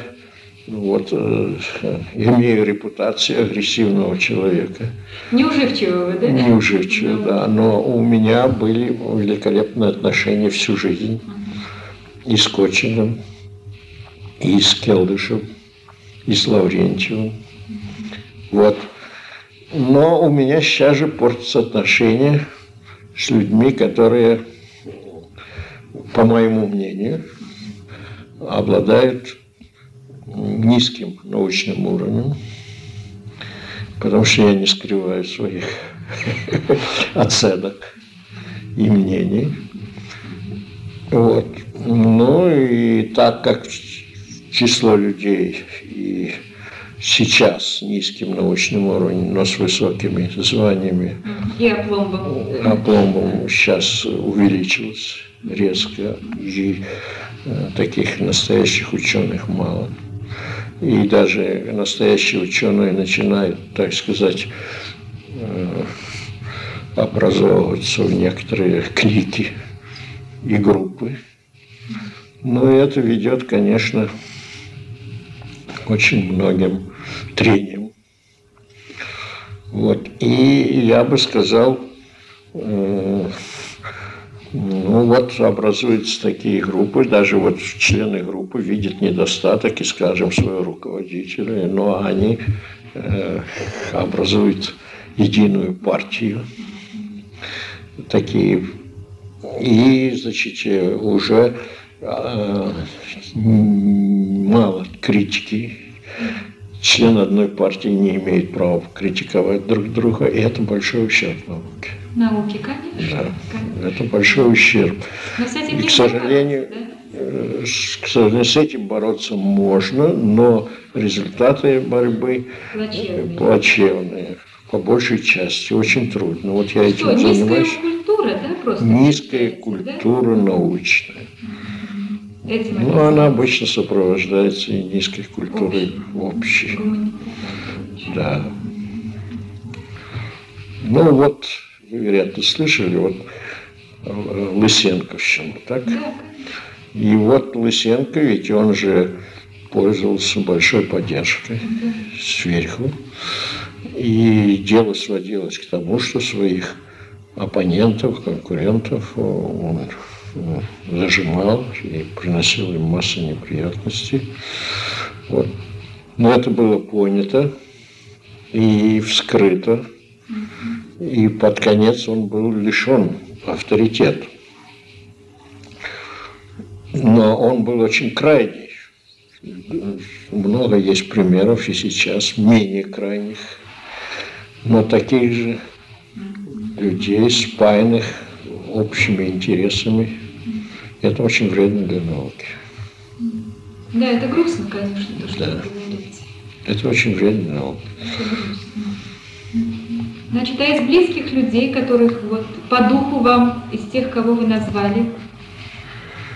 вот, э, [LAUGHS] имею репутацию агрессивного человека. Неуживчивого, да? Неуживчивого, да. Но у меня были великолепные отношения всю жизнь. И с Кочиным, и с Келдышем, и с Лаврентьевым. Вот. Но у меня сейчас же портятся отношения с людьми, которые, по моему мнению, обладают низким научным уровнем, потому что я не скрываю своих [LAUGHS] оценок и мнений. Вот. Ну и так как число людей и сейчас низким научным уровнем, но с высокими званиями. И опломбом. Опломбом сейчас увеличилось резко, и э, таких настоящих ученых мало. И даже настоящие ученые начинают, так сказать, э, образовываться в некоторые клики и группы. Но это ведет, конечно, очень многим трением. Вот. И я бы сказал, э, ну вот образуются такие группы, даже вот члены группы видят недостаток и, скажем, своего руководителя, но они э, образуют единую партию, такие, и, значит, уже э, мало критики. Член одной партии не имеет права критиковать друг друга, и это большой ущерб науке. Науке, конечно. Да, конечно. это большой ущерб. Но этим и, к сожалению, да? Э, к сожалению, с этим бороться можно, но результаты борьбы плачевные, плачевные по большей части, очень трудно. Вот я Что, этим занимаюсь. Низкая культура, да, просто? Низкая культура да? научная. Ну, она обычно сопровождается и низкой культурой общей. Да. Ну вот, вы, вероятно, слышали, вот э, Лысенковщину, так? И вот Лысенко, ведь он же пользовался большой поддержкой сверху. И дело сводилось к тому, что своих оппонентов, конкурентов он зажимал и приносил им массу неприятностей. Вот. Но это было понято и вскрыто. И под конец он был лишен авторитета. Но он был очень крайний. Много есть примеров и сейчас менее крайних, но таких же людей, спаянных общими интересами. Это очень вредно для науки. Да, это грустно, конечно, то, что Да. вы говорите. Это очень вредно. Это грустно. Значит, а из близких людей, которых вот по духу вам, из тех, кого вы назвали,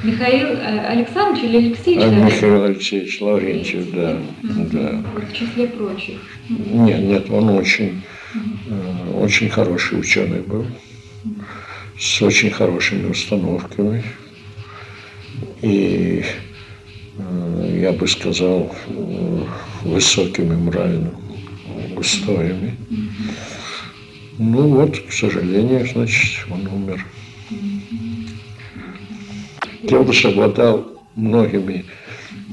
Михаил э, Александрович или Алексей А? Михаил Алексеевич Лаврентьев, да, да. В числе прочих. Нет, нет, он очень, э, очень хороший ученый был, с очень хорошими установками. И, э, я бы сказал, высокими моральными устоями. Ну вот, к сожалению, значит, он умер. Келдыш обладал многими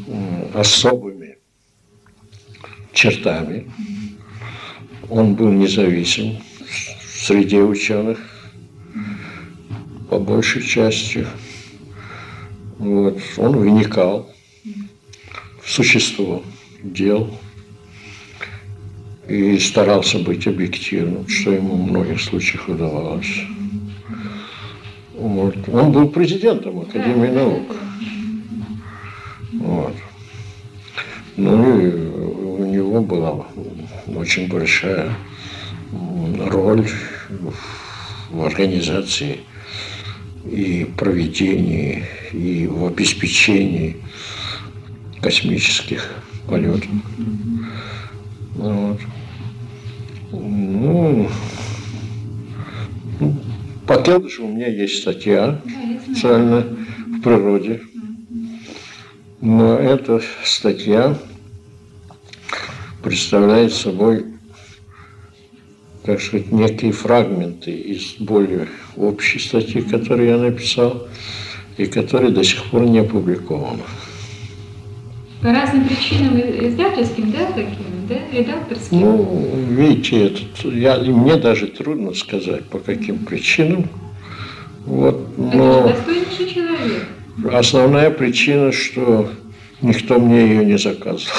э, особыми чертами. Он был независим в среде ученых, по большей части. Вот. Он вникал в существо дел и старался быть объективным, что ему в многих случаях удавалось. Вот. Он был президентом Академии наук. Вот. Ну и у него была очень большая роль в организации и проведении, и в обеспечении космических полетов. Вот. Ну, по Келдышу у меня есть статья специально в природе. Но эта статья представляет собой, так сказать, некие фрагменты из более общей статьи, которую я написал, и которая до сих пор не опубликована. По разным причинам издательским, да, таким, да, редакторским? Ну, видите, этот, я, и мне даже трудно сказать, по каким причинам. Вот, Это но... же достойнейший человек. Основная причина, что никто мне ее не заказывал.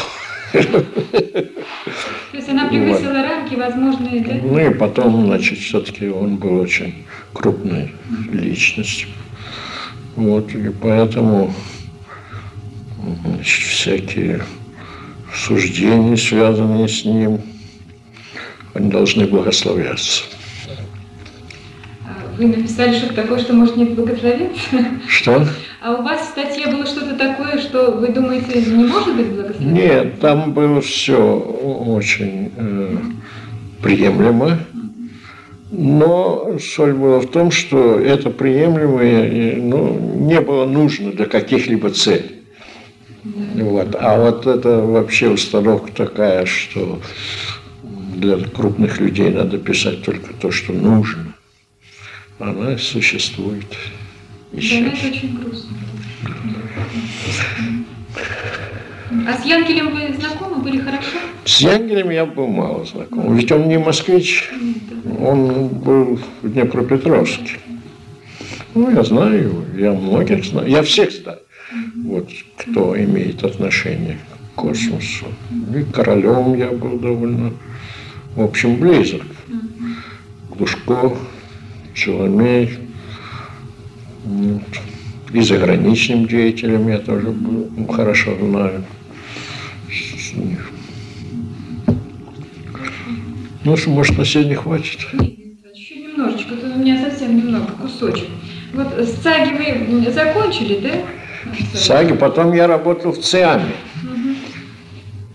[LAUGHS] Она превысила рамки возможные, да? Ну и потом, значит, все-таки он был очень крупной личностью. Вот, и поэтому значит, всякие суждения, связанные с ним, они должны благословляться. А Вы написали что-то такое, что может не благословиться? Что? А у вас в статье было что-то такое, что вы думаете, не может быть благословенно? Нет, там было все очень э, приемлемо. Но соль была в том, что это приемлемое ну, не было нужно для каких-либо целей. Вот. А вот это вообще установка такая, что для крупных людей надо писать только то, что нужно. Она существует и Да, сейчас. это очень грустно. А с Янгелем вы знакомы были хорошо? С Янгелем я был мало знаком. Ведь он не москвич, он был в Днепропетровске. Ну, я знаю его, я многих знаю, я всех знаю, вот, кто имеет отношение к космосу. И королем я был довольно, в общем, близок. Глушко, Челомей, вот. и заграничным деятелем я тоже был, хорошо знаю. С них. Ну что, может, на сегодня хватит? Еще немножечко, тут у меня совсем немного, кусочек. Вот с ЦАГи вы закончили, да? Саги, потом я работал в ЦИАМе.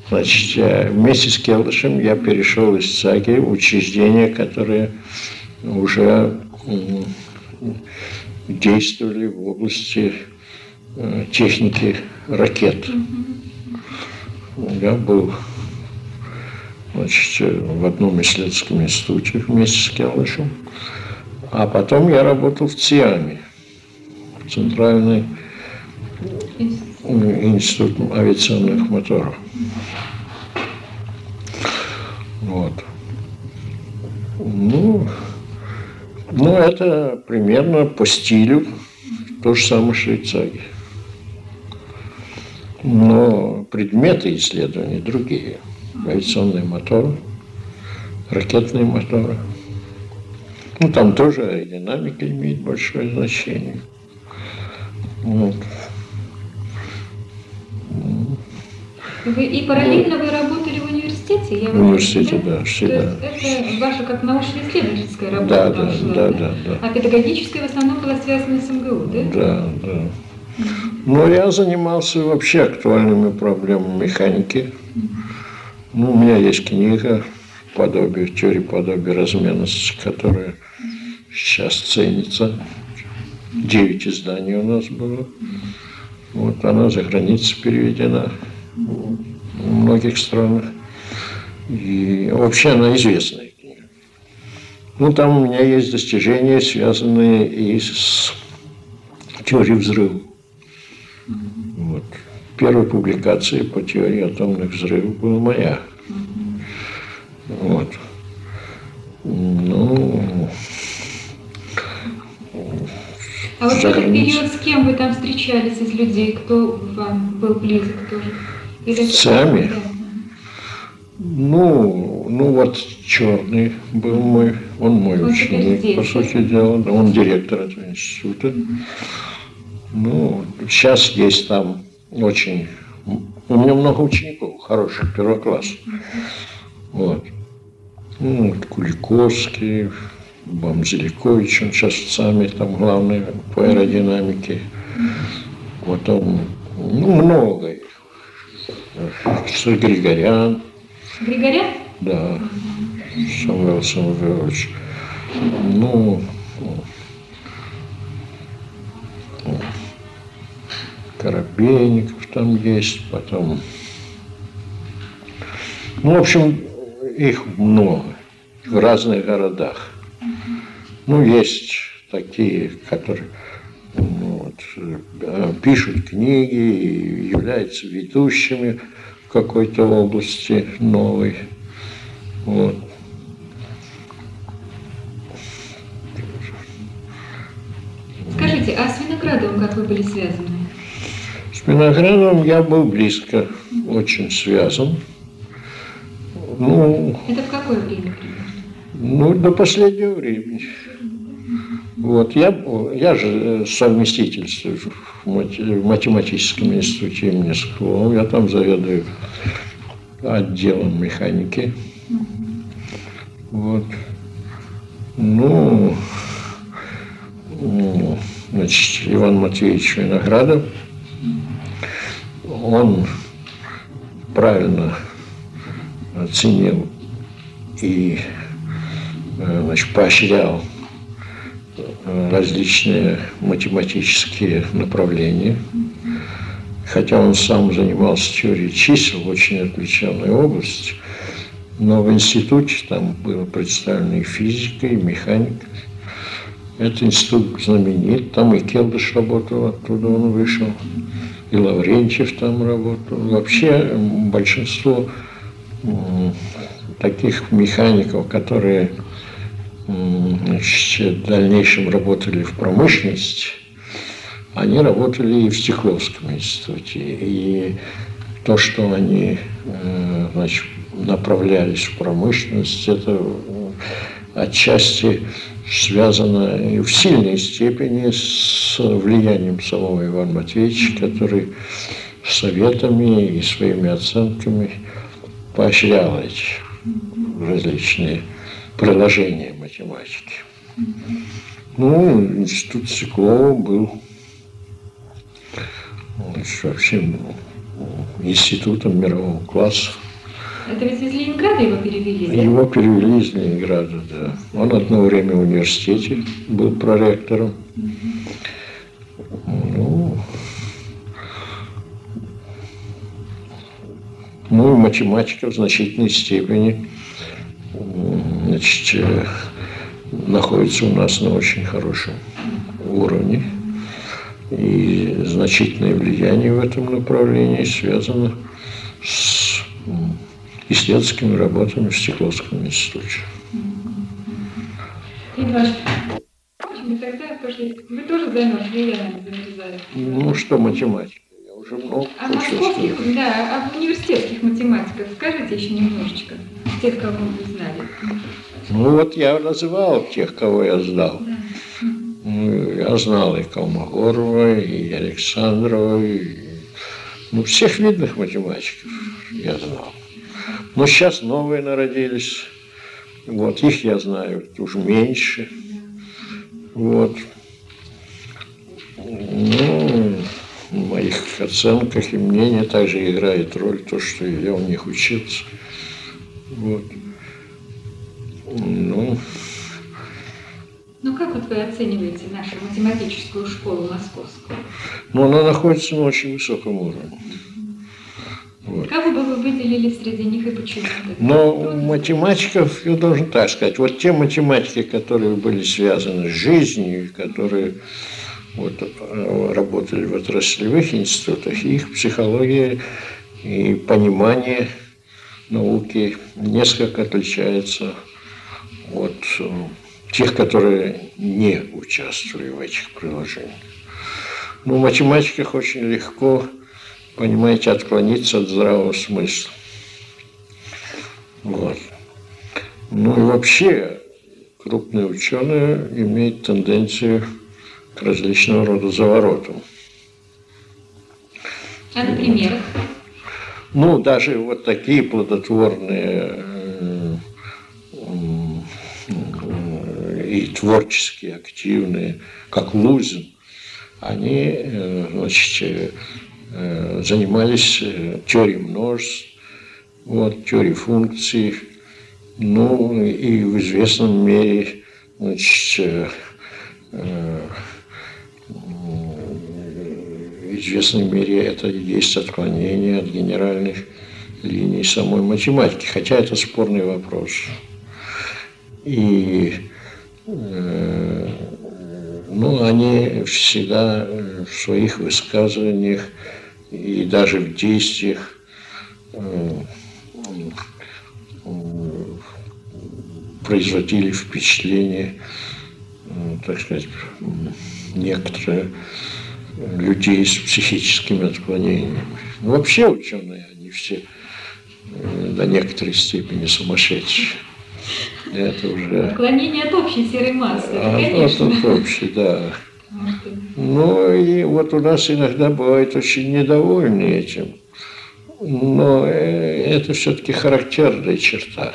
Значит, я вместе с Келдышем я перешел из ЦАГИ в учреждения, которые уже действовали в области э, техники ракет. Я был значит, э, в одном исследовательском институте вместе с Келдышем. А потом я работал в ЦИАМе, в Центральной институт авиационных моторов. Вот. Ну, ну, это примерно по стилю то же самое Швейцарии. Но предметы исследований другие. Авиационные моторы, ракетные моторы. Ну, там тоже аэродинамика имеет большое значение. Вот. Вы, и параллельно вы работали в университете? Я в университете, да, всегда. То есть это ваша как научно-исследовательская работа да, да, шла, да, да, да. А педагогическая в основном была связана с МГУ, да? Да, да. Но я занимался вообще актуальными проблемами механики. Ну, у меня есть книга подобие, теории подобия разменности, которая сейчас ценится. Девять изданий у нас было. Вот она за границей переведена в многих странах. И вообще она известная книга. Ну, там у меня есть достижения, связанные и с теорией взрыва. Вот. Первая публикация по теории атомных взрывов была моя. Вот. Ну, а вот в этот период с кем вы там встречались из людей? Кто вам был близок тоже? Или Сами? Ну, ну вот черный был мой, он мой он ученик, по сути дела, да, он директор этого института. Ну, сейчас есть там очень... У меня много учеников хороших, первого класса. Вот. Ну, Куликовский, Бамзеликович, он сейчас сами там главный по аэродинамике. Вот он, ну, много их. Григорян. Григорян? Да. Самуил Самуилович. Ну, Коробейников там есть, потом... Ну, в общем, их много в разных городах. Ну, есть такие, которые ну, вот, э, пишут книги и являются ведущими в какой-то области новой. Вот. Скажите, а с Виноградовым как вы были связаны? С Виноградовым я был близко, очень связан. Ну, Это в какое время Ну, до последнего времени. Вот, я, я же совместительствую в математическом институте имени Соколова. Я там заведую отделом механики. Вот. Ну, значит, Иван Матвеевич Виноградов, он правильно оценил и э, значит, поощрял э, различные математические направления. Хотя он сам занимался теорией чисел, очень отвлеченной области, но в институте там было представлено и физика, и механика. Этот институт знаменит, там и Келдыш работал, оттуда он вышел, и Лаврентьев там работал. Вообще большинство таких механиков, которые значит, в дальнейшем работали в промышленности, они работали и в Стекловском институте. И то, что они э, значит, направлялись в промышленность, это отчасти связано и в сильной степени с влиянием самого Ивана Матвеевича, который советами и своими оценками поощрял эти различные приложения математики. Ну, институт Стеклова был вообще институтом мирового класса. Это ведь из Ленинграда его перевели? Его перевели из Ленинграда, да. Он одно время в университете был проректором. Ну, ну и математика в значительной степени значит, э, находится у нас на очень хорошем уровне. И значительное влияние в этом направлении связано с исследовательскими работами в Стекловском институте. вы тоже займешь влияние Ну что математика? Я уже много А московских, да, а университетских математиков скажите еще немножечко, тех, кого вы знали. Ну вот я называл тех, кого я знал. Да. Ну, я знал и Колмогорова, и Александрова, и Ну, всех видных математиков я знал. Но сейчас новые народились. Вот, их я знаю уже меньше. Вот. Ну, в моих оценках и мнениях также играет роль то, что я у них учился. Вот. Ну, ну, как вот вы оцениваете нашу математическую школу московскую? Ну, она находится на очень высоком уровне. Вот. Кого бы вы выделили среди них и почему? Но математиков, я должен так сказать, вот те математики, которые были связаны с жизнью, которые вот, э, работали в отраслевых институтах, их психология и понимание науки несколько отличается от э, тех, которые не участвовали в этих приложениях. Но в математиках очень легко, понимаете, отклониться от здравого смысла. Вот. Ну и вообще крупные ученые имеют тенденцию к различного рода заворотам. А например? Ну, даже вот такие плодотворные и творчески активные, как Лузин, они э, значит, э, занимались э, теорией множеств, вот, теорией функций, ну и в известном мере значит, в известной мере это есть отклонение от генеральных линий самой математики, хотя это спорный вопрос. И э, ну, они всегда в своих высказываниях и даже в действиях э, производили впечатление, э, так сказать, некоторые людей с психическими отклонениями. Ну, вообще ученые, они все до некоторой степени сумасшедшие. Это уже... Отклонение от общей серой массы, а, конечно. От общей, да. Ну и вот у нас иногда бывает очень недовольны этим. Но э, это все-таки характерная черта.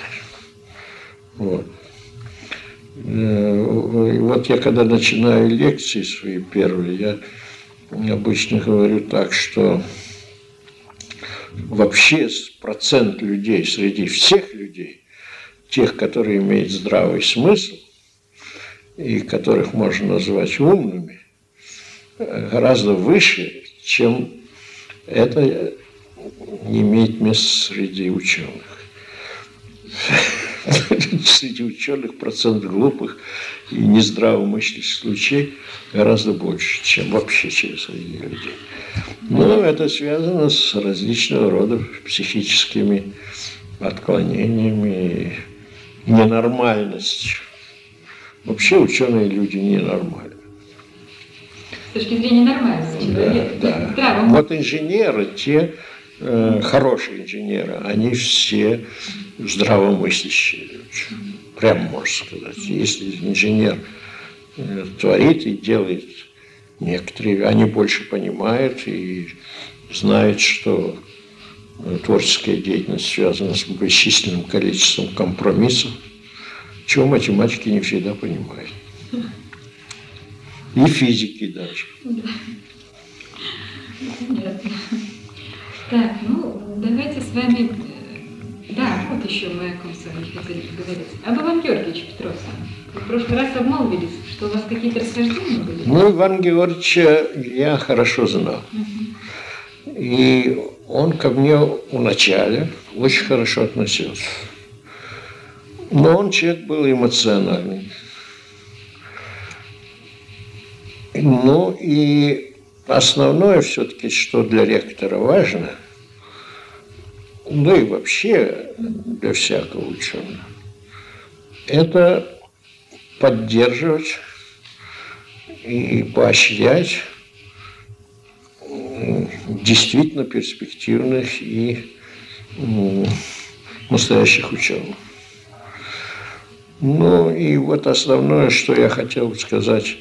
Вот. Э, вот я когда начинаю лекции свои первые, я обычно говорю так, что вообще процент людей среди всех людей, тех, которые имеют здравый смысл и которых можно назвать умными, гораздо выше, чем это не имеет места среди ученых. [LAUGHS] Среди ученых процент глупых и нездравомыслящих случаев гораздо больше, чем вообще среди людей. Но это связано с различного рода психическими отклонениями ненормальностью. Вообще ученые люди ненормальны. С точки зрения нормальности. Да, да. Вот инженеры, те э, хорошие инженеры, они все здравомыслящие люди. Прямо можно сказать. Если инженер э, творит и делает некоторые, они больше понимают и знают, что э, творческая деятельность связана с бесчисленным количеством компромиссов, чего математики не всегда понимают. И физики даже. Понятно. Так, ну, давайте с вами да, вот еще мы о ком с вами хотели поговорить. Об Иван Георгиевиче Петровском. в прошлый раз обмолвились, что у вас какие-то расхождения были? Ну, Иван Георгиевича я хорошо знал. Угу. И он ко мне вначале очень хорошо относился. Но он человек был эмоциональный. Ну и основное все-таки, что для ректора важно – ну и вообще для всякого ученого, это поддерживать и поощрять действительно перспективных и настоящих ученых. Ну и вот основное, что я хотел сказать,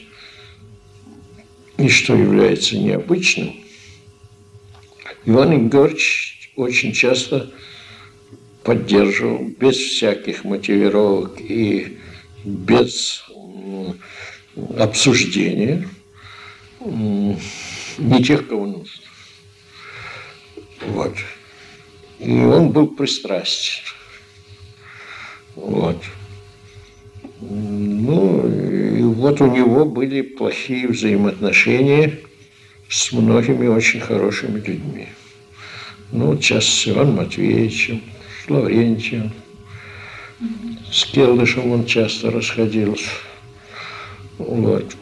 и что является необычным – Иван Егорович очень часто поддерживал без всяких мотивировок и без обсуждения не тех, кого нужно. Вот. И он был пристрастен. Вот. Ну, и вот у него были плохие взаимоотношения с многими очень хорошими людьми. Ну, сейчас с Иваном Матвеевичем, с Лаврентием, с Келдышем он часто расходился. Вот.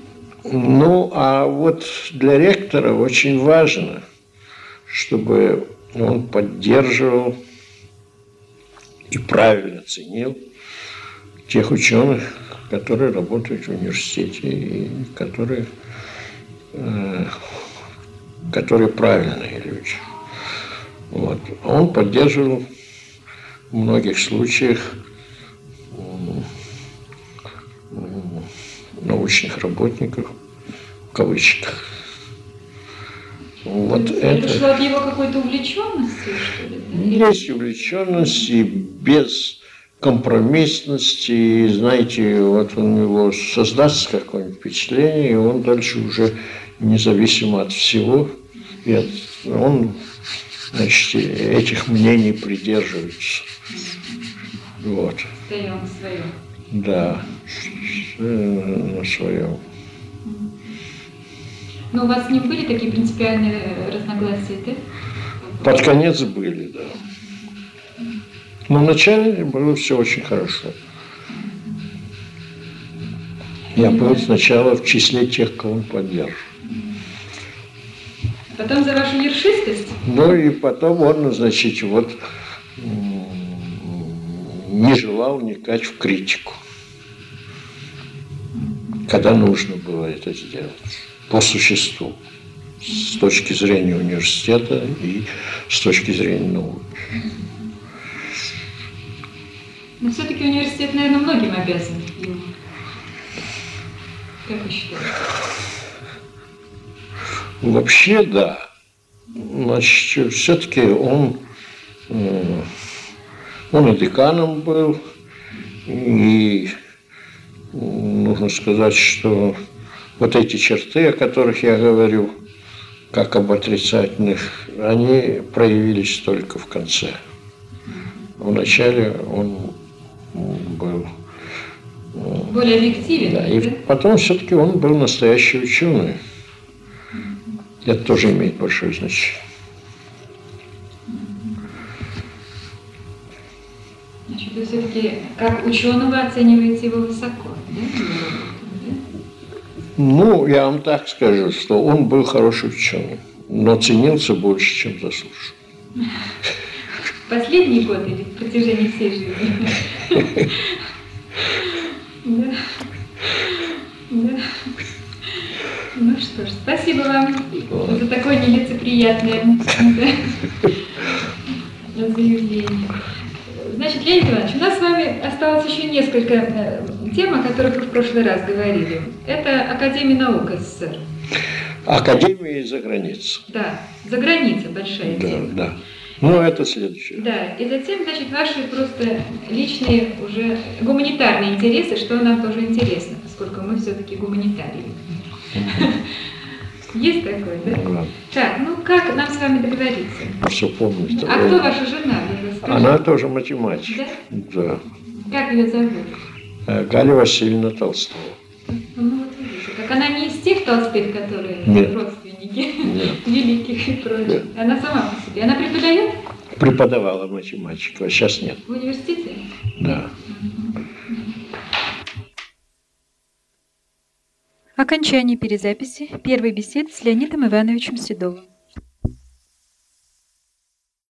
Ну, а вот для ректора очень важно, чтобы он поддерживал и правильно ценил тех ученых, которые работают в университете и которые, э, которые правильные люди. Вот. Он поддерживал в многих случаях научных работников, в кавычках. Вот это, это шло от его какой-то увлеченности, что ли? Есть увлеченность и без компромиссности, знаете, вот у него создастся какое-нибудь впечатление, и он дальше уже независимо от всего, и от, он значит, этих мнений придерживается. Вот. Стоял на своем. Да, на своем. Но у вас ним были такие принципиальные разногласия, да? Под конец были, да. Но вначале было все очень хорошо. Я был сначала в числе тех, кого он поддерживал. Потом за вашу ершистость? Ну и потом он, значит, вот не желал вникать в критику, когда нужно было это сделать по существу, с точки зрения университета и с точки зрения науки. Но все-таки университет, наверное, многим обязан. Как вы считаете? Вообще, да. Значит, все-таки он, э, он и деканом был, и нужно сказать, что вот эти черты, о которых я говорю, как об отрицательных, они проявились только в конце. Вначале он был более объективен. Да, и потом все-таки он был настоящий ученый. Это тоже имеет большое значение. Значит, вы все-таки как ученого оцениваете его высоко, да? Ну, я вам так скажу, что он был хороший ученый, но ценился больше, чем заслужил. [LAUGHS] Последний год или в протяжении всей жизни? Да. Да. Ну что ж, спасибо вам за такое нелицеприятное заявление. Значит, Леонид Иванович, у нас с вами осталось еще несколько э, тем, о которых вы в прошлый раз говорили. Это Академия наук СССР. Академия за границей. Да, за границей большая да, тема. Да. Ну, это следующее. Да, и затем, значит, ваши просто личные уже гуманитарные интересы, что нам тоже интересно, поскольку мы все-таки гуманитарии. Есть такое, да? да? Так, ну как нам с вами договориться? Все помню. А кто ваша жена? Она тоже математик. Да? Да. Как ее зовут? Э, Галя Васильевна Толстова. Ну вот видите, как она не из тех толстых, которые Нет. родственники Нет. [LAUGHS] великих и прочих. Она сама по себе. Она преподает? Преподавала математику, а сейчас нет. В университете? Да. Окончание перезаписи первой беседы с Леонидом Ивановичем Седовым.